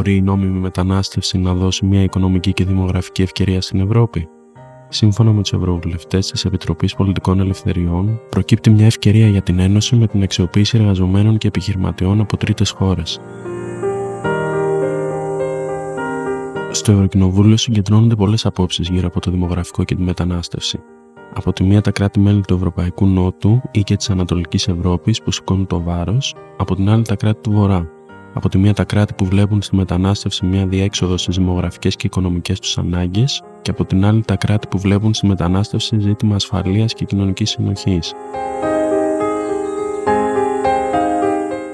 Μπορεί η νόμιμη μετανάστευση να δώσει μια οικονομική και δημογραφική ευκαιρία στην Ευρώπη. Σύμφωνα με τους Ευρωβουλευτές της Επιτροπής Πολιτικών Ελευθεριών, προκύπτει μια ευκαιρία για την Ένωση με την αξιοποίηση εργαζομένων και επιχειρηματιών από τρίτες χώρες. Στο Ευρωκοινοβούλιο συγκεντρώνονται πολλές απόψεις γύρω από το δημογραφικό και τη μετανάστευση. Από τη μία τα κράτη-μέλη του Ευρωπαϊκού Νότου ή και της Ανατολικής Ευρώπης που σηκώνουν το βάρος, από την άλλη τα κράτη του Βορρά. Από τη μία τα κράτη που βλέπουν στη μετανάστευση μια διέξοδο στις δημογραφικές και οικονομικές τους ανάγκες, και από την άλλη τα κράτη που βλέπουν στη μετανάστευση ζήτημα ασφαλείας και κοινωνικής συνοχής.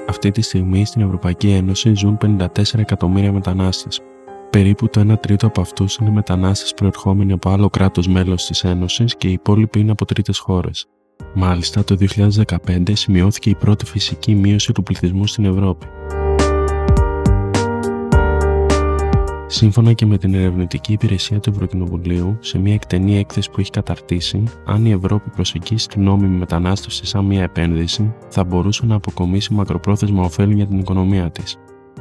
Αυτή τη στιγμή στην Ευρωπαϊκή Ένωση ζουν 54 εκατομμύρια μετανάστες, Περίπου το 1 τρίτο από αυτούς είναι μετανάστες προερχόμενοι από άλλο κράτος μέλος της Ένωσης και οι υπόλοιποι είναι από τρίτες χώρες. Μάλιστα, το 2015 σημειώθηκε η πρώτη φυσική μείωση του πληθυσμού στην Ευρώπη. Σύμφωνα και με την ερευνητική υπηρεσία του Ευρωκοινοβουλίου, σε μια εκτενή έκθεση που έχει καταρτήσει, αν η Ευρώπη προσεγγίσει την νόμιμη μετανάστευση σαν μια επένδυση, θα μπορούσε να αποκομίσει μακροπρόθεσμα ωφέλη για την οικονομία της.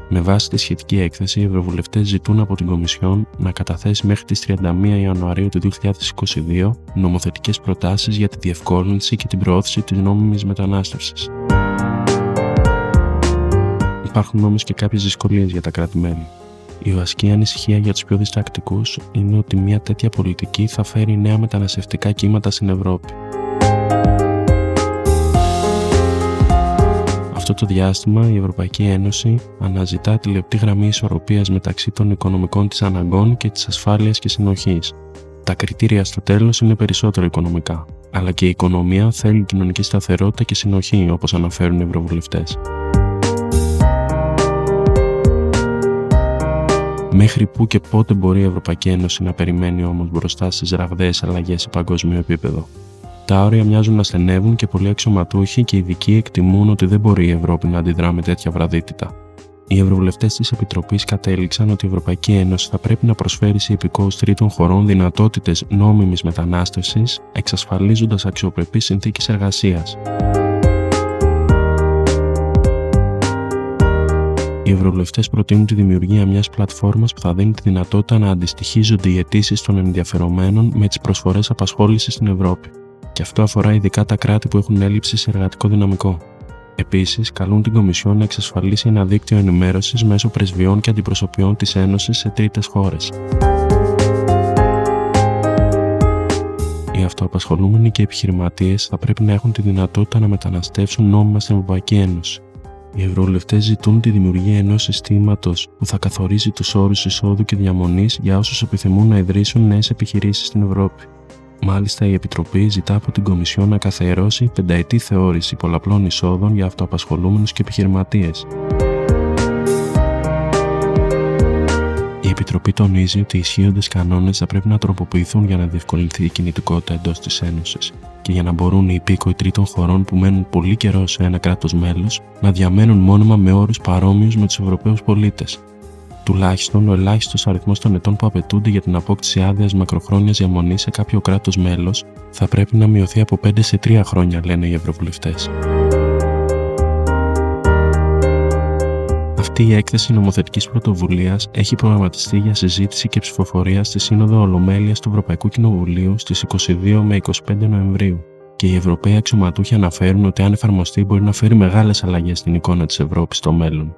Με βάση τη σχετική έκθεση, οι Ευρωβουλευτές ζητούν από την Κομισιόν να καταθέσει μέχρι τις 31 Ιανουαρίου του 2022 νομοθετικές προτάσεις για τη διευκόλυνση και την προώθηση της νόμιμης μετανάστευσης. Υπάρχουν όμως και κάποιες δυσκολίες για τα κράτη-μέλη. Η βασική ανησυχία για τους πιο διστακτικούς είναι ότι μια τέτοια πολιτική θα φέρει νέα μεταναστευτικά κύματα στην Ευρώπη. αυτό το διάστημα η Ευρωπαϊκή Ένωση αναζητά τη λεπτή γραμμή ισορροπίας μεταξύ των οικονομικών της αναγκών και της ασφάλειας και συνοχής. Τα κριτήρια στο τέλος είναι περισσότερο οικονομικά, αλλά και η οικονομία θέλει κοινωνική σταθερότητα και συνοχή, όπως αναφέρουν οι ευρωβουλευτές. Μέχρι πού και πότε μπορεί η Ευρωπαϊκή Ένωση να περιμένει όμως μπροστά στις ραγδαίες αλλαγές σε παγκόσμιο επίπεδο; Τα όρια μοιάζουν να στενεύουν και πολλοί αξιωματούχοι και ειδικοί εκτιμούν ότι δεν μπορεί η Ευρώπη να αντιδρά με τέτοια βραδύτητα. Οι ευρωβουλευτές της Επιτροπής κατέληξαν ότι η Ευρωπαϊκή Ένωση θα πρέπει να προσφέρει σε υπηκόους τρίτων χωρών δυνατότητες νόμιμης μετανάστευσης, εξασφαλίζοντας αξιοπρεπείς συνθήκες εργασίας. Οι ευρωβουλευτές προτείνουν τη δημιουργία μιας πλατφόρμας που θα δίνει τη δυνατότητα να αντιστοιχίζονται οι αιτήσεις των ενδιαφερομένων με τις προσφορές απασχόλησης στην Ευρώπη και αυτό αφορά ειδικά τα κράτη που έχουν έλλειψη σε εργατικό δυναμικό. Επίσης, καλούν την Κομισιόν να εξασφαλίσει ένα δίκτυο ενημέρωσης μέσω πρεσβειών και αντιπροσωπιών της Ένωσης σε τρίτες χώρες. Οι αυτοαπασχολούμενοι και οι επιχειρηματίες θα πρέπει να έχουν τη δυνατότητα να μεταναστεύσουν νόμιμα στην Ευρωπαϊκή Ένωση. Οι ευρωβουλευτές ζητούν τη δημιουργία ενός συστήματος που θα καθορίζει τους όρους εισόδου και διαμονής για όσους επιθυμούν να ιδρύσουν νέες επιχειρήσεις στην Ευρώπη. Μάλιστα, η Επιτροπή ζητά από την Κομισιόν να καθιερώσει πενταετή θεώρηση πολλαπλών εισόδων για αυτοαπασχολούμενους και επιχειρηματίες. Η Επιτροπή τονίζει ότι οι ισχύοντες κανόνες θα πρέπει να τροποποιηθούν για να διευκολυνθεί η κινητικότητα εντός της Ένωσης και για να μπορούν οι υπήκοοι τρίτων χωρών που μένουν πολύ καιρό σε ένα κράτος μέλος να διαμένουν μόνιμα με όρους παρόμοιους με τους Ευρωπαίους πολίτες, Τουλάχιστον ο ελάχιστος αριθμός των ετών που απαιτούνται για την απόκτηση άδειας μακροχρόνιας διαμονής σε κάποιο κράτος μέλος θα πρέπει να μειωθεί από 5 σε 3 χρόνια, λένε οι Ευρωβουλευτές. Αυτή η έκθεση νομοθετικής πρωτοβουλίας έχει προγραμματιστεί για συζήτηση και ψηφοφορία στη Σύνοδο Ολομέλειας του Ευρωπαϊκού Κοινοβουλίου στις 22 με 25 Νοεμβρίου και οι Ευρωπαίοι αξιωματούχοι αναφέρουν ότι αν εφαρμοστεί μπορεί να φέρει μεγάλες αλλαγές στην εικόνα της Ευρώπης στο μέλλον.